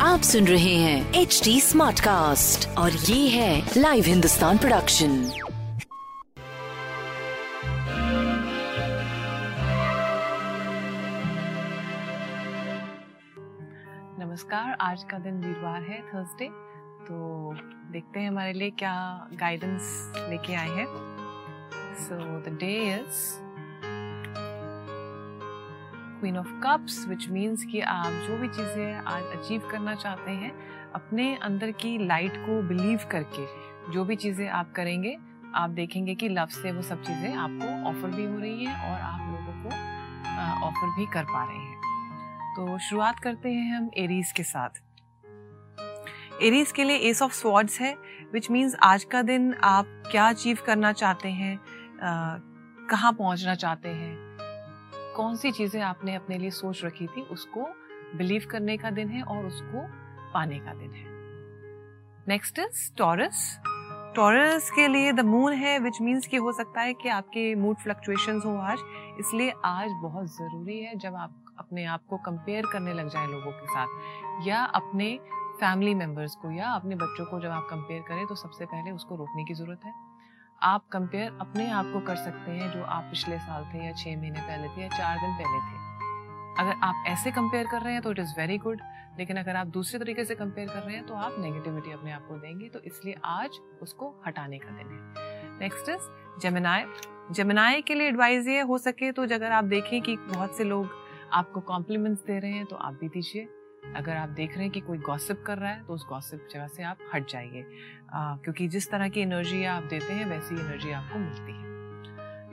आप सुन रहे हैं एच डी स्मार्ट कास्ट और ये है लाइव हिंदुस्तान प्रोडक्शन नमस्कार, आज का दिन वीरवार है थर्सडे तो देखते हैं हमारे लिए क्या गाइडेंस लेके आए हैं। So the day is queen of cups which means कि आप जो भी चीज़ें आज अचीव करना चाहते हैं, अपने अंदर की लाइट को बिलीव करके जो भी चीज़ें आप करेंगे, आप देखेंगे कि लव से वो सब चीज़ें आपको ऑफ़र भी हो रही हैं और आप लोगों को ऑफ़र भी कर पा रहे हैं। तो शुरुआत करते हैं हम एरीज के साथ। एरीज के लिए एस ऑफ़ स्वॉर्ड्स है विच मीन्स आज का दिन आप क्या अचीव करना चाहते हैं कहाँ पहुँचना चाहते हैं कौन सी चीज़ें आपने अपने लिए सोच रखी थी, उसको बिलीव करने का दिन है और उसको पाने का दिन है। नेक्स्ट इज़ टॉरस टॉरस के लिए द मून है विच मीन्स कि हो सकता है कि आपके मूड फ्लक्चुएशंस हो आज। इसलिए आज बहुत ज़रूरी है जब आप अपने आप को कंपेयर करने लग जाए लोगों के साथ, या अपने फैमिली मेंबर्स को, या अपने बच्चों को जब आप कंपेयर करें तो सबसे पहले उसको रोकने की ज़रूरत है। आप कंपेयर अपने आप को कर सकते हैं जो आप पिछले साल थे या छः महीने पहले थे या चार दिन पहले थे। अगर आप ऐसे कंपेयर कर रहे हैं तो इट इज़ वेरी गुड लेकिन अगर आप दूसरे तरीके से कंपेयर कर रहे हैं तो आप नेगेटिविटी अपने आप को देंगे तो इसलिए आज उसको हटाने का दिन है। नेक्स्ट इज़ जमेनाय जमेनाय के लिए एडवाइस ये हो सके तो अगर आप देखें कि बहुत से लोग आपको कॉम्प्लीमेंट्स दे रहे हैं तो आप भी दीजिए। अगर आप देख रहे हैं कि कोई गॉसिप कर रहा है तो उस गॉसिप जगह से आप हट जाइए। क्योंकि जिस तरह की एनर्जी आप देते हैं, वैसी एनर्जी आपको मिलती है।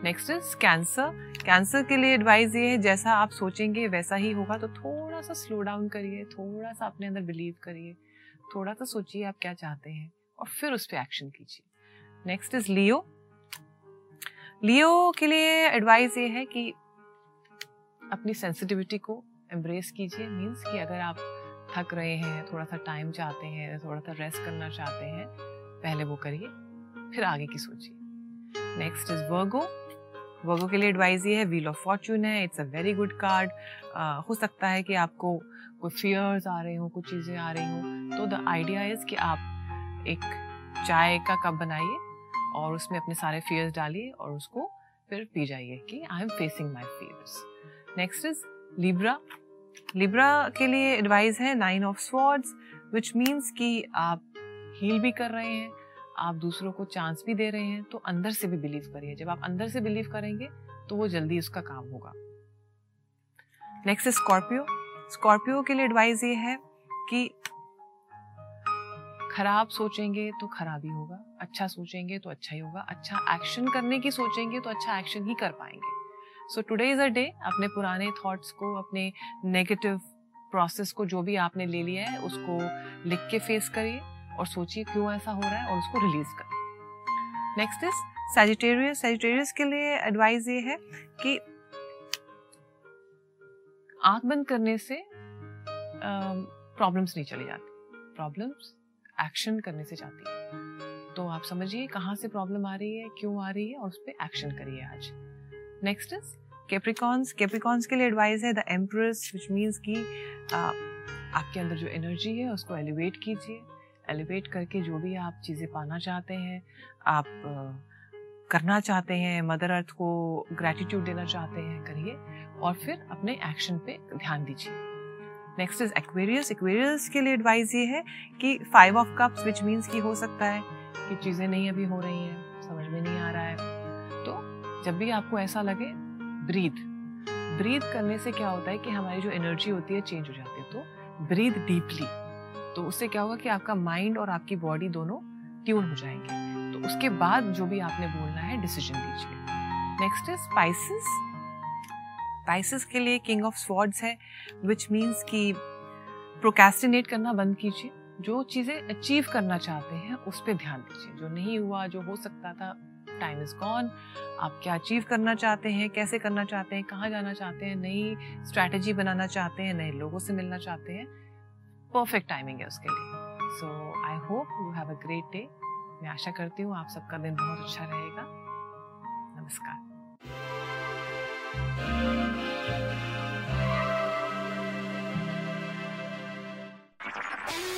नेक्स्ट इज़ कैंसर कैंसर के लिए एडवाइस ये है, जैसा आप सोचेंगे, वैसा ही होगा। तो थोड़ा सा स्लो डाउन करिए थोड़ा सा अपने अंदर बिलीव करिए थोड़ा सा सोचिए आप क्या चाहते हैं, और फिर उस पर एक्शन कीजिए। नेक्स्ट इज़ लियो लियो के लिए एडवाइस ये है कि अपनी सेंसिटिविटी को एम्ब्रेस कीजिए। मीन्स कि अगर आप थक रहे हैं थोड़ा सा टाइम चाहते हैं थोड़ा सा रेस्ट करना चाहते हैं, पहले वो करिए, फिर आगे की सोचिए। नेक्स्ट इज़ वर्गो वर्गो के लिए एडवाइस ये है व्हील ऑफ़ फॉर्चून है it's a very good card हो सकता है कि आपको कोई फियर्स आ रहे हो, कुछ चीज़ें आ रही हों तो द आइडिया इज़ कि आप एक चाय का कप बनाइए और उसमें अपने सारे फियर्स डालिए और उसको फिर पी जाइए कि I am facing my fears next is Libra Libra के लिए एडवाइस है nine of swords which means कि आप हील भी कर रहे हैं, आप दूसरों को चांस भी दे रहे हैं तो अंदर से भी बिलीव करिए। जब आप अंदर से बिलीव करेंगे तो वो जल्दी उसका काम होगा। नेक्स्ट स्कॉर्पियो स्कॉर्पियो के लिए एडवाइस ये है कि खराब सोचेंगे तो खराब ही होगा अच्छा सोचेंगे तो अच्छा ही होगा अच्छा एक्शन करने की सोचेंगे तो अच्छा एक्शन ही कर पाएँगे। So today is a day अपने पुराने थॉट्स को अपने नेगेटिव प्रोसेस को जो भी आपने ले लिया है उसको लिख के फेस करिए और सोचिए क्यों ऐसा हो रहा है और उसको रिलीज़ करिए। नेक्स्ट इज़ सेजिटेरियस सेजिटेरियस के लिए एडवाइस ये है कि आँख बंद करने से प्रॉब्लम्स uh, नहीं चली जाती। प्रॉब्लम्स एक्शन करने से जाती है। तो आप समझिए कहाँ से प्रॉब्लम आ रही है क्यों आ रही है और उस पर एक्शन करिए आज। नेक्स्ट इज़ कैप्रिकॉन्स कैप्रिकॉन्स के लिए एडवाइस है द एम्प्रेस विच मीन्स कि आपके अंदर जो एनर्जी है, उसको एलिवेट कीजिए। एलिवेट करके जो भी आप चीज़ें पाना चाहते हैं, आप करना चाहते हैं मदर अर्थ को ग्रेटिट्यूड देना चाहते हैं, करिए और फिर अपने एक्शन पे ध्यान दीजिए। नेक्स्ट इज़ एक्वेरियस एक्वेरियस के लिए एडवाइस ये है कि five of cups which means कि हो सकता है कि चीज़ें नहीं अभी हो रही हैं, समझ में नहीं आ रहा है। जब भी आपको ऐसा लगे ब्रीथ ब्रीथ करने से क्या होता है कि हमारी जो एनर्जी होती है चेंज हो जाती है। तो ब्रीथ डीपली तो उससे क्या होगा कि आपका माइंड और आपकी बॉडी दोनों ट्यून हो जाएँगे। तो उसके बाद जो भी आपने बोलना है डिसीज़न लीजिए। नेक्स्ट इज़ स्पाइसेस पाइसिस के लिए किंग ऑफ़ स्वॉर्ड्स है विच मीन्स कि प्रोकेस्टिनेट करना बंद कीजिए। जो चीज़ें अचीव करना चाहते हैं, उस पर ध्यान दीजिए। जो नहीं हुआ, जो हो सकता था टाइम इज़ गॉन आप क्या अचीव करना चाहते हैं? कैसे करना चाहते हैं? कहाँ जाना चाहते हैं? नई स्ट्रैटेजी बनाना चाहते हैं? नए लोगों से मिलना चाहते हैं? परफेक्ट टाइमिंग है उसके लिए। So I hope you have a great day मैं आशा करती हूँ आप सबका दिन बहुत अच्छा रहेगा। नमस्कार।